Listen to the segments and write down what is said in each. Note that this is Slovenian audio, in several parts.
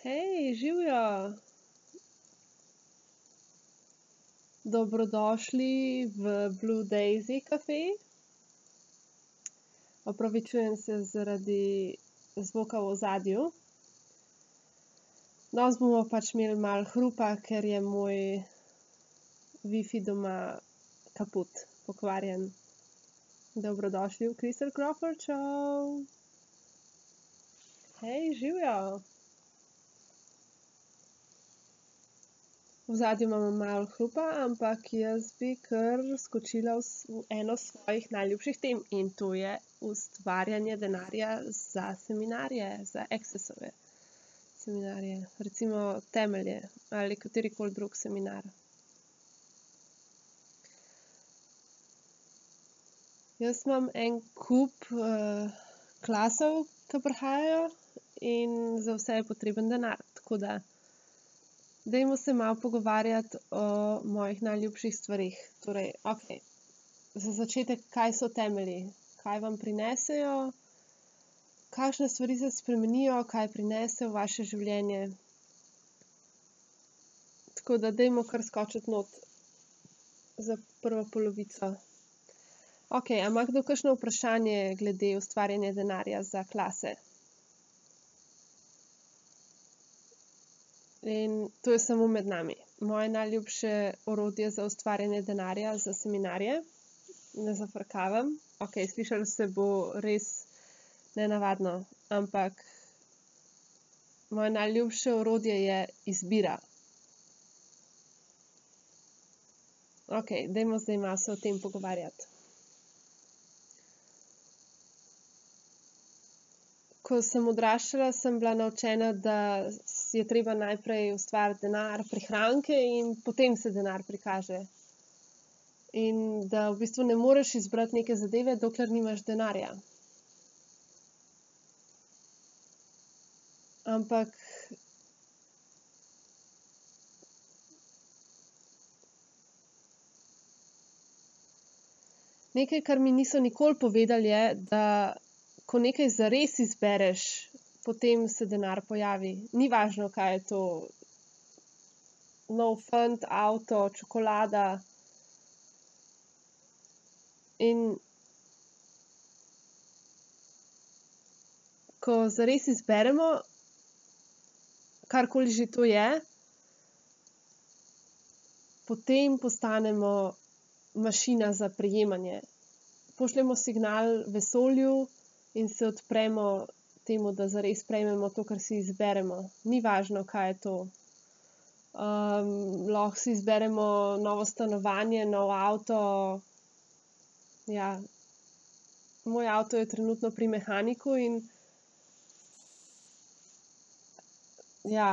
Hej, živjo. Dobrodošli v Blue Daisy kafe. Opravičujem se zaradi zvoka v ozadju. Danes bomo pač imeli malo hrupa, ker je moj wifi doma kaput, pokvarjen. Dobrodošli v Crystal Crawford Show. Hej, živjo. V ozadju imamo malo hrupa, ampak jaz bi kar skočila v eno svojih najljubših tem in to je ustvarjanje denarja za seminarje, za Accessove seminarje. Recimo Temelje ali katerikoli drug seminar. Jaz imam en kup, Classov, ke prihajajo, in za vse je potreben denar, tako da dajmo se malo pogovarjati o mojih najljubših stvareh. Torej, okej, za začetek, kaj so temelji? Kaj vam prinesejo? Kakšne stvari se spremenijo, kaj prinesejo v vaše življenje? Tako da dajmo kar skočiti not za prvo polovico. Okej, a ima kdo kakšno vprašanje glede ustvarjanja denarja za Classe? In to je samo med nami. Moje najljubše orodje za ustvarjanje denarja za seminarje, ne zafrkavam, okej, slišalo se bo res nenavadno, ampak moje najljubše orodje je izbira. Okej, dajmo zdaj malo se o tem pogovarjati. Ko sem odraščala, sem bila naučena, da je treba najprej ustvariti denar, prihranke in potem se denar prikaže. In da v bistvu ne moreš izbrati neke zadeve, dokler nimaš denarja. Ampak nekaj, kar mi niso nikoli povedali, je, da ko nekaj zares izbereš, potem se denar pojavi. Ni važno, kaj je to. Nov fant, avto, čokolada. In ko zares izberemo, karkoli že to je, potem postanemo mašina za prejemanje. Pošljemo signal vesolju in se odpremo temu, da zares prejmemo to, kar si izberemo. Ni važno, kaj je to. lahko si izberemo novo stanovanje, nov avto. Ja. Moj avto je trenutno pri mehaniku in ja,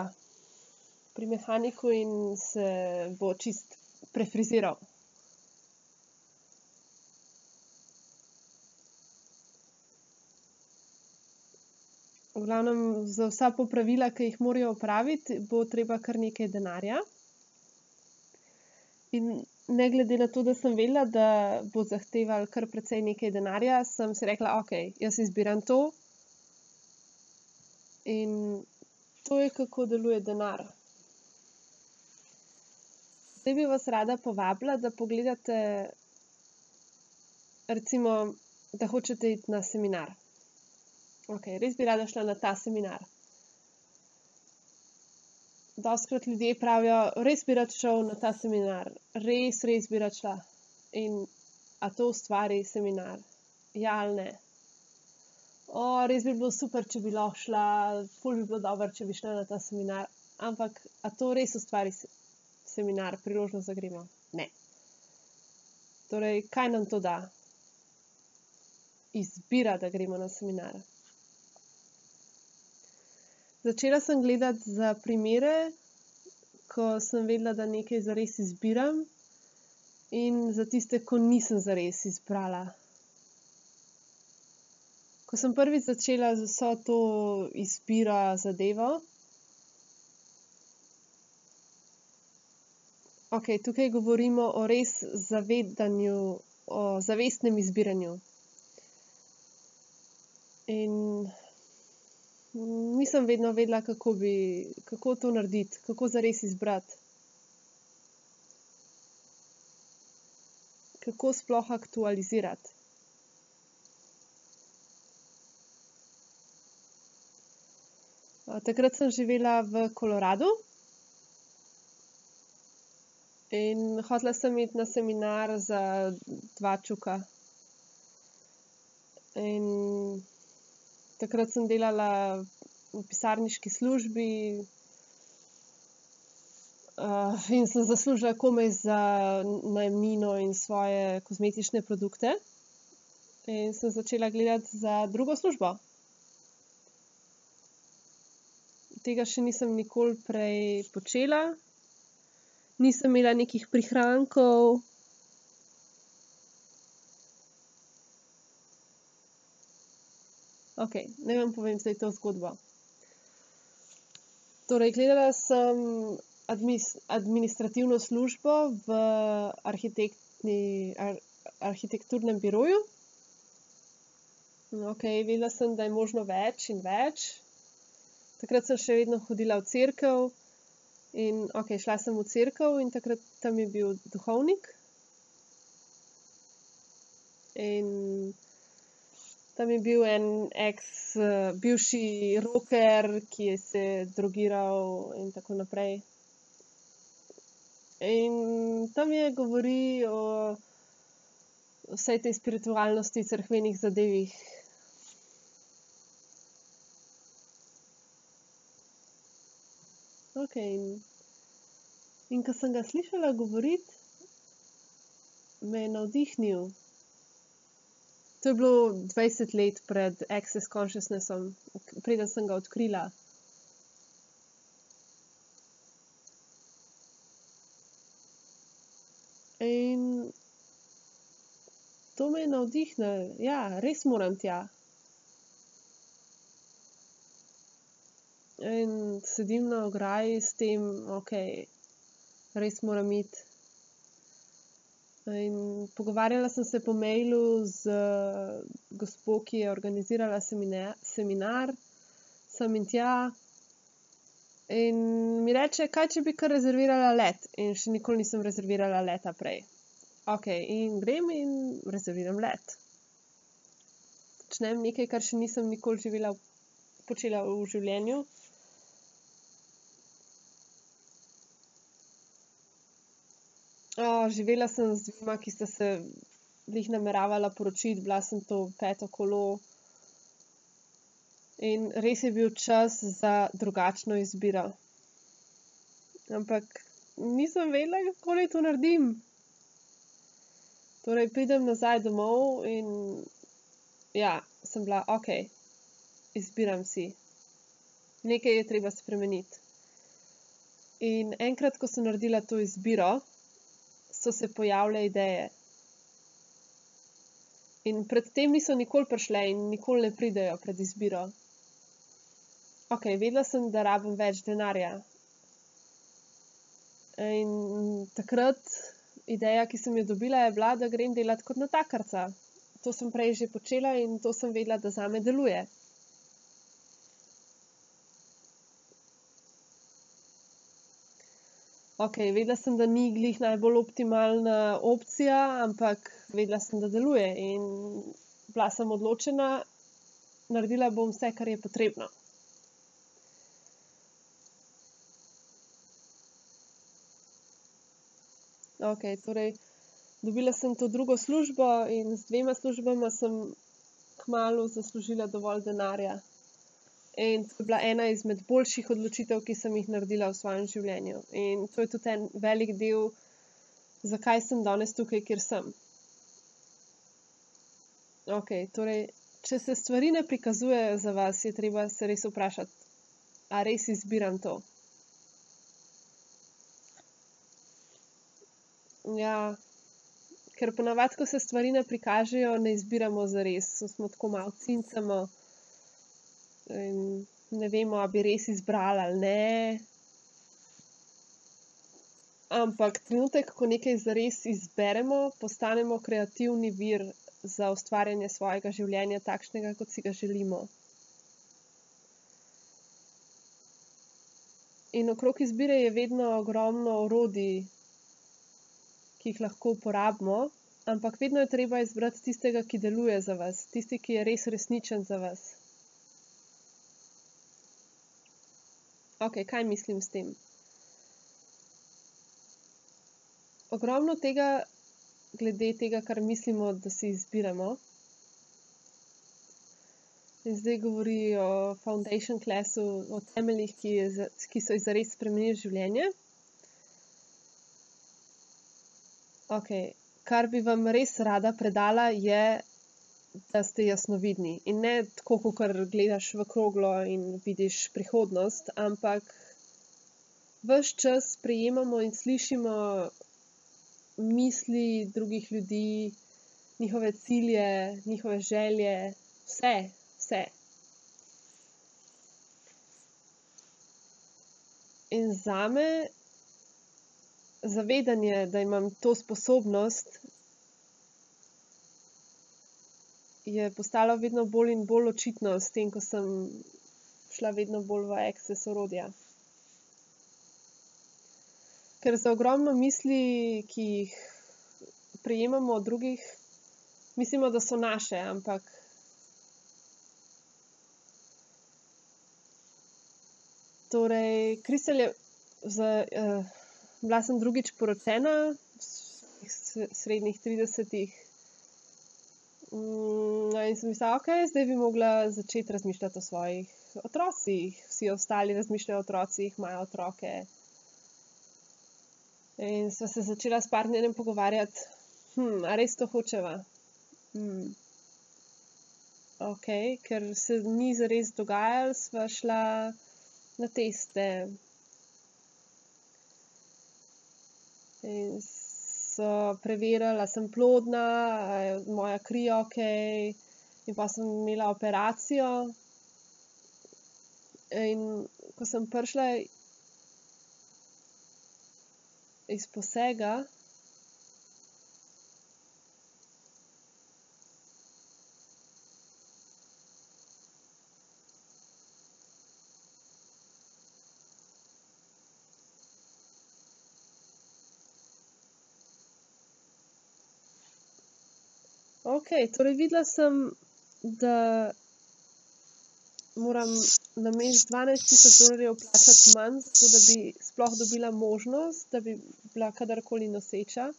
pri mehaniku in se bo čisto prefriziral. V glavnem za vsa popravila, ke jih morajo opraviti, bo treba kar nekaj denarja. In ne glede na to, da sem vedela, da bo zahtevalo kar precej nekaj denarja, sem si rekla: "Okej, jaz izbiram to." In to je, kako deluje denar. Zdaj bi vas rada povabila, da pogledate recimo, da hočete iti na seminar. Okej, res bi rada šla na ta seminar. Dostikrat ljudje pravijo: "Res bi rad šel na ta seminar, res, res bi rad šla." In a to ustvari seminar? Ja ali ne? res bi bilo super, če bi lahko šla, ful bi bilo dobro, če bi šla na ta seminar. Ampak a to res ustvari seminar, priložnost, da gremo? Ne. Torej, kaj nam to da? Izbira, da gremo na seminar. Začela sem gledati za primere, ko sem vedela, da nekaj zares izbiram, in za tiste, ko nisem zares izbrala. Ko sem prvič začela z vso to izbiro zadevo, okej, tukaj govorimo o res zavedanju, o zavestnem izbiranju. In nisem vedno vedela, kako bi, kako to narediti, kako zares izbrati. Kako sploh aktualizirati. takrat sem živela v Koloradu. In hotela sem iti na seminar za dva čuka. In takrat sem delala v pisarniški službi, in sem zaslužila komaj za najemnino in svoje kozmetične produkte. In sem začela gledati za drugo službo. Tega še nisem nikoli prej počela. Nisem imela nekih prihrankov. Okej, naj vam povem zdaj to zgodbo. Torej gledala sem administrativno službo v arhitekturnem biroju. okej, vedela sem, da je možno več in več. Takrat sem še vedno hodila v cerkev in okej, šla sem v cerkev in takrat tam je bil duhovnik. In tam je bil en eks, bivši roker, ki je se drogiral in tako naprej. In tam je govoril o vsej tej spiritualnosti, cerkvenih zadevah. Okej, in in ko sem ga slišala govoriti, me je navdihnil. To je bilo dvajset let pred Access consciousnessom, preden sem ga odkrila. In to me je navdihnilo, ja, res moram tja. In sedim na ograji s tem, okej, res moram iti. In pogovarjala sem se po mailu z gospo, ki je organizirala seminar, sem in tja. In mi reče: "Kaj, če bi kar rezervirala let?" In še nikoli nisem rezervirala leta prej. Okej, in grem in rezerviram let. Počnem nekaj, kar še nisem nikoli živela, počela v življenju. Živela sem z dvema, ki sta se glih nameravala poročiti, bila sem to peto kolo. In res je bil čas za drugačno izbiro. Ampak nisem vedela, kako naj to naredim. Torej pridem nazaj domov in ja, sem bila okej, izbiram si. Nekaj je treba spremeniti. In enkrat, ko sem naredila to izbiro, so se pojavile ideje. In pred tem niso nikoli prišle in nikoli ne pridejo pred izbiro. Okej, vedela sem, da rabim več denarja. In takrat ideja, ki sem jo dobila, je bila, da grem delat kot natakarca. To sem prej že počela in to sem vedela, da zame deluje. Okej, vedela sem, da ni glih najbolj optimalna opcija, ampak vedela sem, da deluje, in bila sem odločena, naredila bom vse, kar je potrebno. Okej, torej dobila sem to drugo službo in z dvema službama sem kmalu zaslužila dovolj denarja. In to je bila ena izmed boljših odločitev, ki sem jih naredila v svojem življenju. In to je tudi en velik del, zakaj sem danes tukaj, kjer sem. Okej, torej, če se stvari ne prikazujejo za vas, je treba se res vprašati, a res izbiram to. Ja, ker po navadi, ko se stvari ne prikažejo, ne izbiramo zares, smo tako malo cincamo in ne vemo, a bi res izbrali ali ne. Ampak trenutek, ko nekaj zares izberemo, postanemo kreativni vir za ustvarjanje svojega življenja, takšnega, kot si ga želimo. In okrog izbire je vedno ogromno orodij, ki jih lahko uporabimo, ampak vedno je treba izbrati tistega, ki deluje za vas, tisti, ki je res resničen za vas. Okej, kaj mislim s tem? Ogromno tega glede tega, kar mislimo, da si izbiramo, in zdaj govori o foundation classu, o temeljih, ki je ki so ji zares spremenili življenje. Okej, kar bi vam res rada predala, je, da ste jasnovidni in ne tako, kakor gledaš v kroglo in vidiš prihodnost, ampak ves čas sprejemamo in slišimo misli drugih ljudi, njihove cilje, njihove želje, vse, vse. In zame zavedanje, da imam to sposobnost, je postalo vedno bolj in bolj očitno s tem, ko sem šla vedno bolj v access orodja. Ker za ogromno misli, ki jih prejemamo od drugih, mislimo, da so naše, ampak Torej, Kristel je za, bila sem drugič poročena v srednjih tridesetih. No, in sem mislila, okej, zdaj bi mogla začeti razmišljati o svojih otrocih. Vsi ostali razmišljajo o otrocih, imajo otroke. In sva se začela s partnerjem pogovarjati, a res to hočeva? Okej, ker se ni zares dogajalo, sva šla na teste. In so preverili, a sem plodna, a je moja kri okej. In pol sem imela operacijo. In ko sem prišla iz posega, Okej, torej videla sem, da moram namesto dvanajst tisoč dolarjev plačati manj, zato da bi sploh dobila možnost, da bi bila kadarkoli noseča.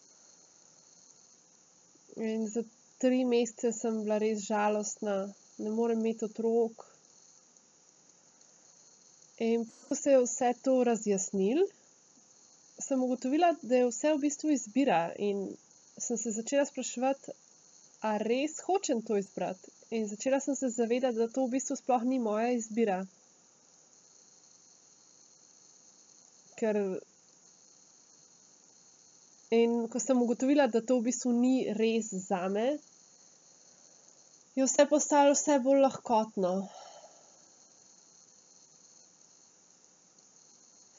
In za tri mesece sem bila res žalostna. Ne morem imeti otrok. In ko se je vse to razjasnilo, sem ugotovila, da je vse v bistvu izbira, in sem se začela spraševati, a res hočem to izbrati. In začela sem se zavedati, da to v bistvu sploh ni moja izbira. Ker in ko sem ugotovila, da to v bistvu ni res zame, je vse postalo vse bolj lahkotno.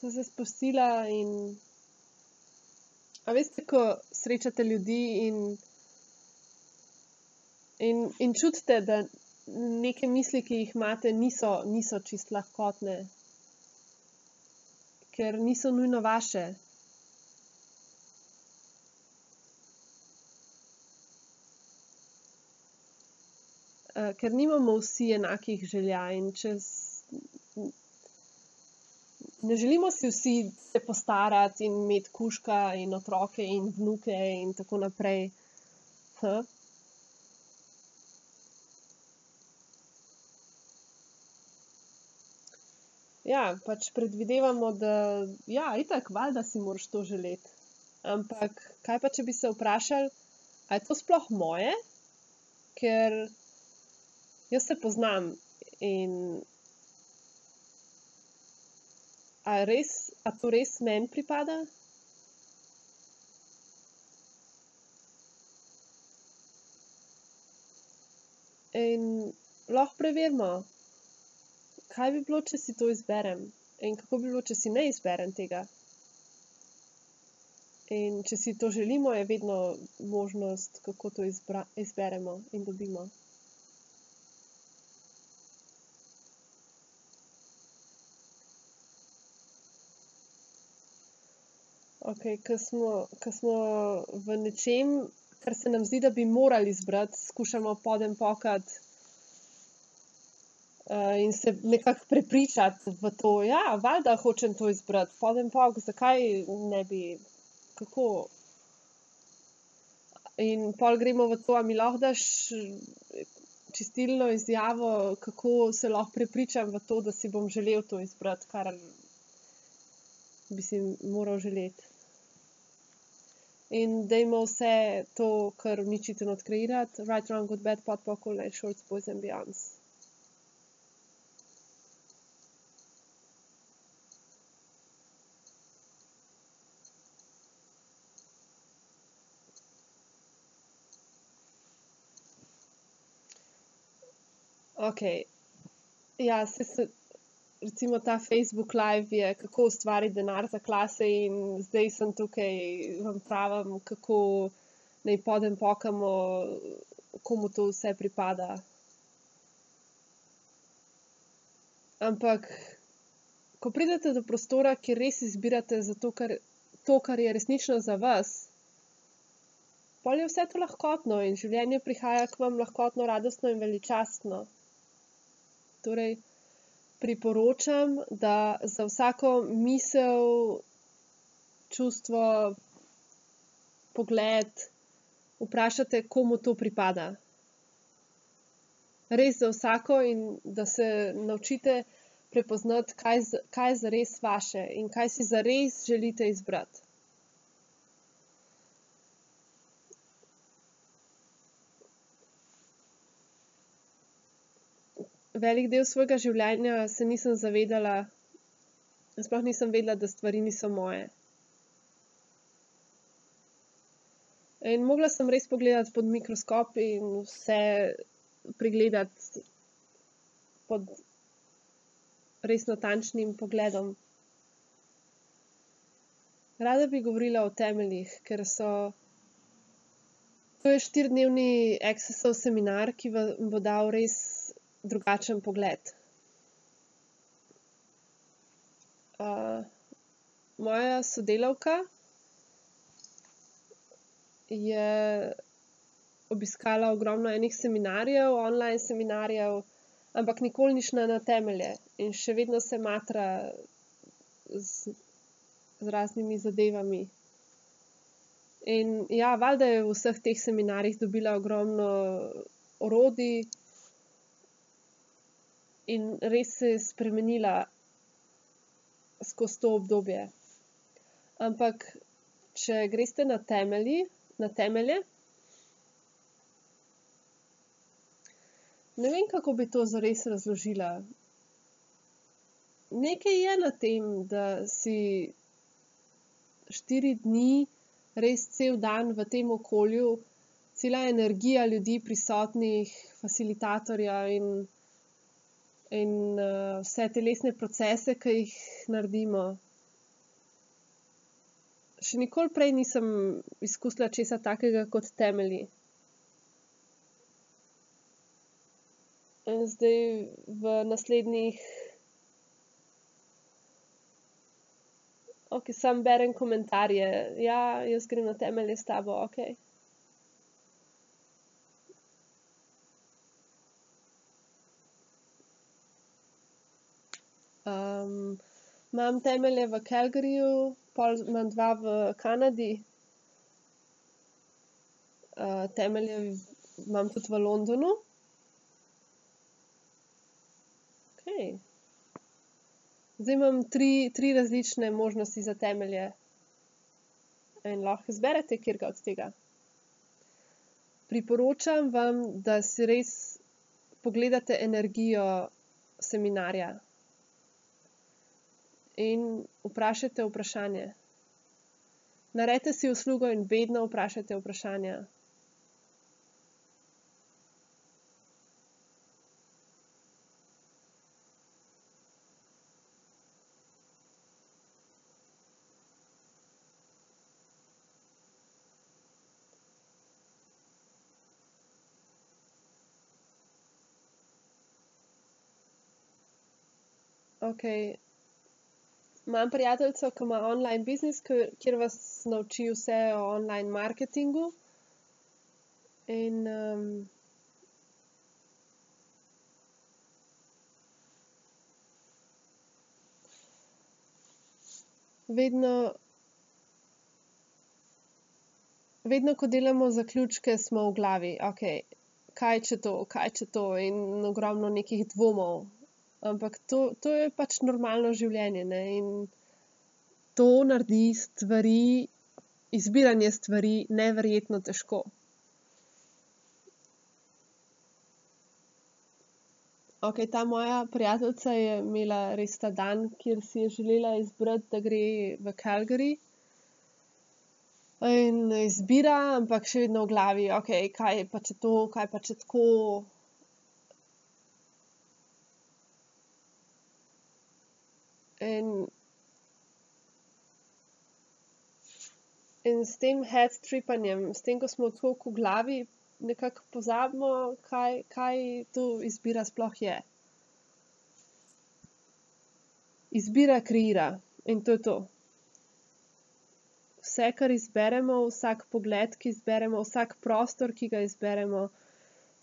Sem se sprostila in a veste, ko srečate ljudi in in, in čutite, da neke misli, ki jih imate, niso, niso čisto lahkotne. Ker niso nujno vaše. ker nimamo vsi enakih želja in če ne želimo si vsi se postarati in imeti kužka in otroke in vnuke in tako naprej. Ja, pač predvidevamo, da ja, itak, valjda si moraš to želeti. Ampak kaj pa, če bi se vprašali, a je to sploh moje? Ker jaz se poznam in a res, a to res meni pripada? In lahko preverimo, kaj bi bilo, če si to izberem, in kako bi bilo, če si ne izberem tega. In če si to želimo, je vedno možnost, kako to izberemo in dobimo. Okej, ke smo, ke smo v nečem, kar se nam zdi, da bi morali zbrati, skušamo podenjpokati, in se nekako prepričati v to, ja, valjda hočem to izbrati, podenjpok, zakaj ne bi, kako? In pol gremo v to, a mi lahko daš čistilno izjavo, kako se lahko prepričam v to, da si bom želel to izbrati, kar bi si moral želeti. In dajmo vse to kar uničiti in odkreirati. Right, wrong, good, bad, pod, pok, all night, shorts, boys and beyonds. Okej. Ja, saj se recimo ta Facebook live je, kako ustvariti denar za Klase, in zdaj sem tukaj, vam pravim, kako naj podenjpokamo, komu to vse pripada. Ampak ko pridete do prostora, kjer res izbirate zato, ker to, kar je resnično za vas, pol je vse to lahkotno in življenje prihaja k vam lahkotno, radostno in veličastno. Torej priporočam, da za vsako misel, čustvo, pogled vprašate, komu to pripada. Res za vsako in da se naučite prepoznati, kaj je zares vaše in kaj si zares želite izbrati. Velik del svojega življenja se nisem zavedala, sploh nisem vedela, da stvari niso moje. In mogla sem res pogledati pod mikroskop in vse pregledati pod res natančnim pogledom. Rada bi govorila o temeljih, ker so, to je štiridnevni Accessov seminar, ki vam bo dal res drugačen pogled. moja sodelavka je obiskala ogromno enih seminarjev, online seminarjev, ampak nikoli ni šla na temelje in še vedno se matra z, z raznimi zadevami. In ja, valjda je v vseh teh seminarjih dobila ogromno orodij in res se je spremenila skozi to obdobje. Ampak če greste na temelji, na temelje, ne vem, kako bi to zares razložila. Nekaj je na tem, da si štiri dni res cel dan v tem okolju, cela energija ljudi prisotnih, facilitatorja in in, vse telesne procese, ke jih naredimo. Še nikoli prej nisem izkusila česa takega kot temelji. In zdaj v naslednjih, okej, samo berem komentarje, ja, jaz grem na temelje s tabo, okej. Imam temelje v Calgaryju, pol imam dva v Kanadi. temelje imam tudi v Londonu. Okej. Zdaj imam tri, tri različne možnosti za temelje. In lahko izberete katerega od tega. Priporočam vam, da si res pogledate energijo seminarja. In vprašajte vprašanje. Naredite si uslugo in vedno vprašajte vprašanja. Okej. Imam prijateljico, ki ima online biznis, kjer vas nauči vse o online marketingu. In, vedno, vedno, ko delamo zaključke, smo v glavi, okej, kaj če to, kaj če to in ogromno nekih dvomov. Ampak to, to je pač normalno življenje, ne, in to naredi stvari, izbiranje stvari neverjetno težko. Okej, ta moja prijateljica je imela res ta dan, kjer si je želela izbrati, da gre v Calgary. In izbira, ampak še vedno v glavi, okej, kaj pa če to, kaj pa če tako. In in s tem head tripanjem, s tem, ko smo toliko v glavi, nekako pozabimo, kaj, kaj to izbira sploh je. Izbira kreira in to je to. Vse, kar izberemo, vsak pogled, ki izberemo, vsak prostor, ki ga izberemo,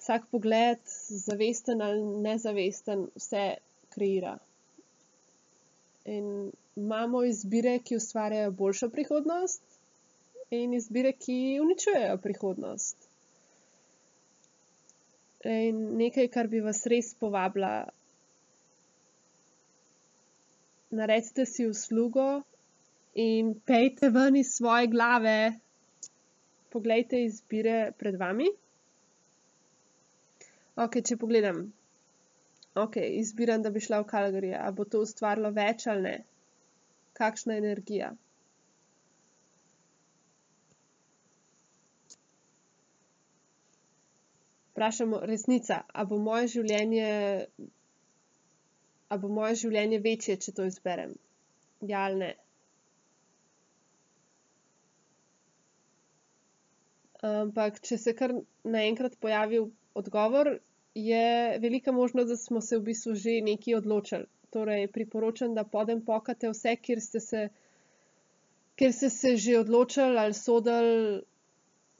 vsak pogled, zavesten ali nezavesten, vse kreira. In imamo izbire, ki ustvarjajo boljšo prihodnost, in izbire, ki uničujejo prihodnost. In nekaj, kar bi vas res povabila, naredite si uslugo in pojdite ven iz svoje glave. Poglejte izbire pred vami. Okej, če pogledam. Okej, izbiram, da bi šla v Calgary. A bo to ustvarilo več ali ne? Kakšna energija? Vprašamo, resnica, a bo moje življenje, a bo moje življenje večje, če to izberem? Ja ali ne? Ampak če se kar naenkrat pojavi odgovor, je velika možnost, da smo se v bistvu že nekaj odločili. Torej priporočam, da podenjpokate vse, kjer ste se, kjer ste se že odločili ali sodili,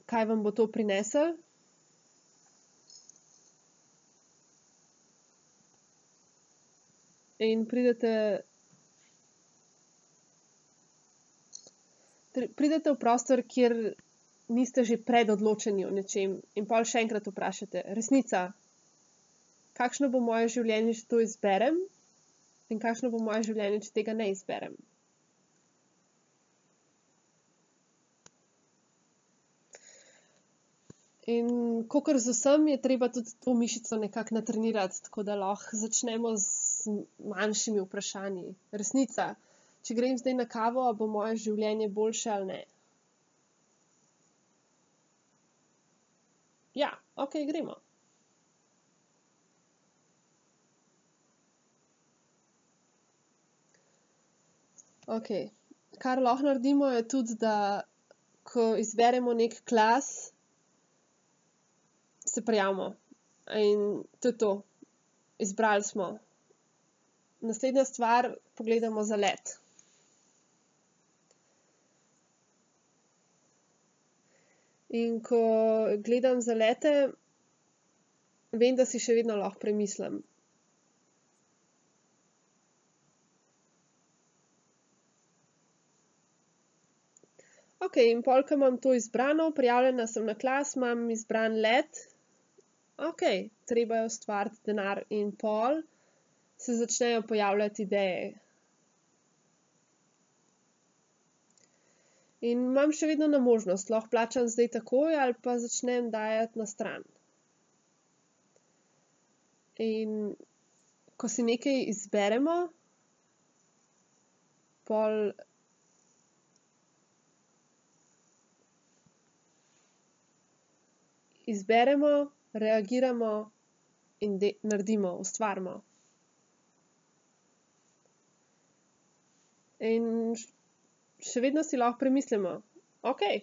kaj vam bo to prineslo. In pridete, pridete v prostor, kjer niste že predodločeni o nečem, in pol še enkrat vprašate: "Resnica, kakšno bo moje življenje, če to izberem? In kakšno bo moje življenje, če tega ne izberem?" In kakor z vsem, je treba tudi to mišico nekako natrenirati, tako da lahko začnemo z manjšimi vprašanji. Resnica, če grem zdaj na kavo, bo moje življenje boljše ali ne? Ja, okej, gremo. Okej, kar lahko naredimo, je tudi, da ko izberemo neki glas, se prijavimo. In to je to. Izbrali smo. Naslednja stvar, pogledamo zalet. In ko gledam zalete, vem, da si še vedno lahko premislim. Okej, in pol, ke imam to izbrano, prijavljena sem na glas, imam izbran let, okej, treba je ustvariti denar in pol se začnejo pojavljati ideje. In imam še vedno eno možnost, lahko plačam zdaj takoj ali pa začnem dajati na stran. In ko si nekaj izberemo, pol izberemo, reagiramo in naredimo, ustvarimo. In še vedno si lahko premislimo: "Okej,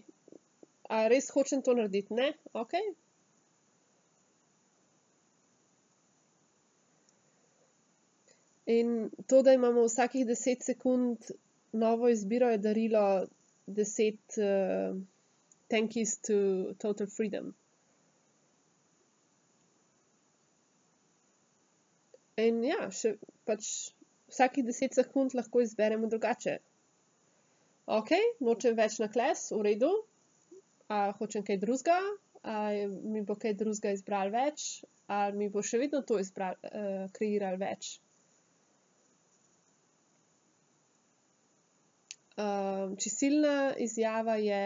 a res hočem to narediti? Ne? Okej." In to, da imamo vsakih deset sekund novo izbiro, je darilo deset uh, Thank yous to Total Freedom. In ja, še pač vsakih deset sekund lahko izberemo drugače. Ok, nočem več na kles, v redu, a hočem kaj drugega, a mi bo kaj drugega izbral več, ali mi bo še vedno to izbral, uh, kreiral več. Um, čistilna izjava je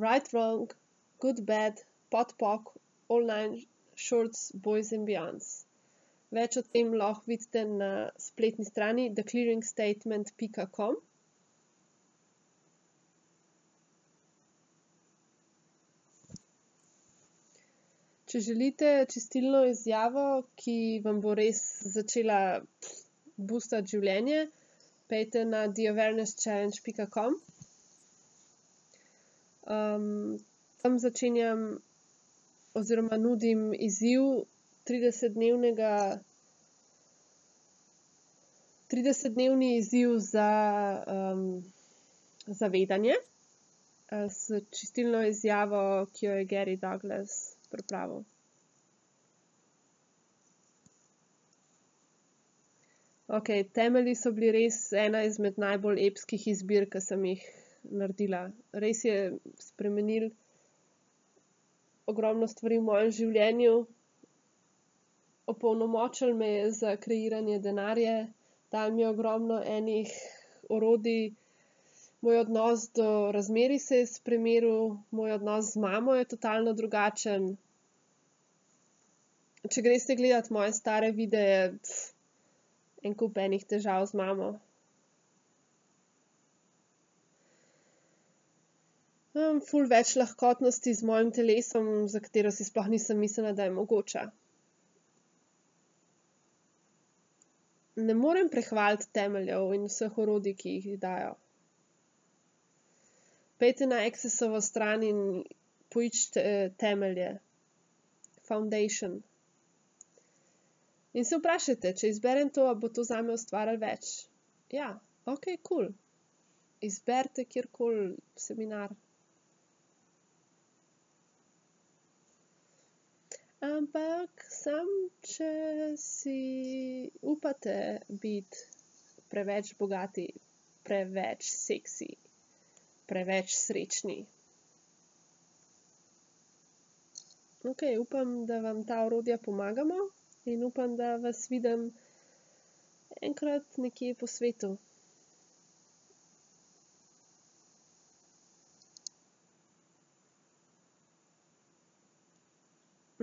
right, wrong, good, bad, pot, pok, all nine shorts, boys and beyonds. Več o tem lahko vidite na spletni strani theclearingstatement.com. Če želite čistilno izjavo, ki vam bo res začela boostati življenje, pejte na theawarenesschallenge.com. Um, tam začenjam oziroma nudim izziv 30-dnevnega. 30-dnevni izziv za um, zavedanje s čistilno izjavo, ki jo je Gary Douglas pripravil. Ok, temelji so bili res ena izmed najbolj epskih izbir, ki sem jih naredila. Res je spremenil ogromno stvari v mojem življenju, opolnomočil me je za kreiranje denarja, dal mi je ogromno enih orodij, moj odnos do razmerij se je spremenil, moj odnos z mamo je totalno drugačen. Če greste gledat moje stare videe, en kup enih težav z mamo. Imam ful več lahkotnosti z mojim telesom, za katero si sploh nisem mislila, da je mogoča. Ne morem prehvaliti temeljev in vseh orodij, ki jih dajo. Pojdite na Accessovo stran in poiščite temelje. Foundation. In se vprašajte, če izberem to, bo to zame ustvarjalo več. Ja, ok, kul. Cool. Izberite kjerkoli seminar. Ampak sam, če si upate biti preveč bogati, preveč seksi, preveč srečni. Ok, upam, da vam ta orodja pomagamo in upam, da vas vidim enkrat nekje po svetu.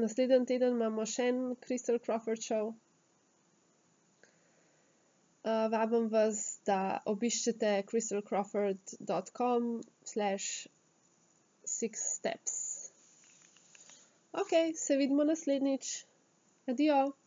Naslednji teden imamo še en Crystal Crawford show. Uh, vabim vas, da obiščete crystalcrawford.com slash six steps. Ok, se vidimo naslednjič. Adiós.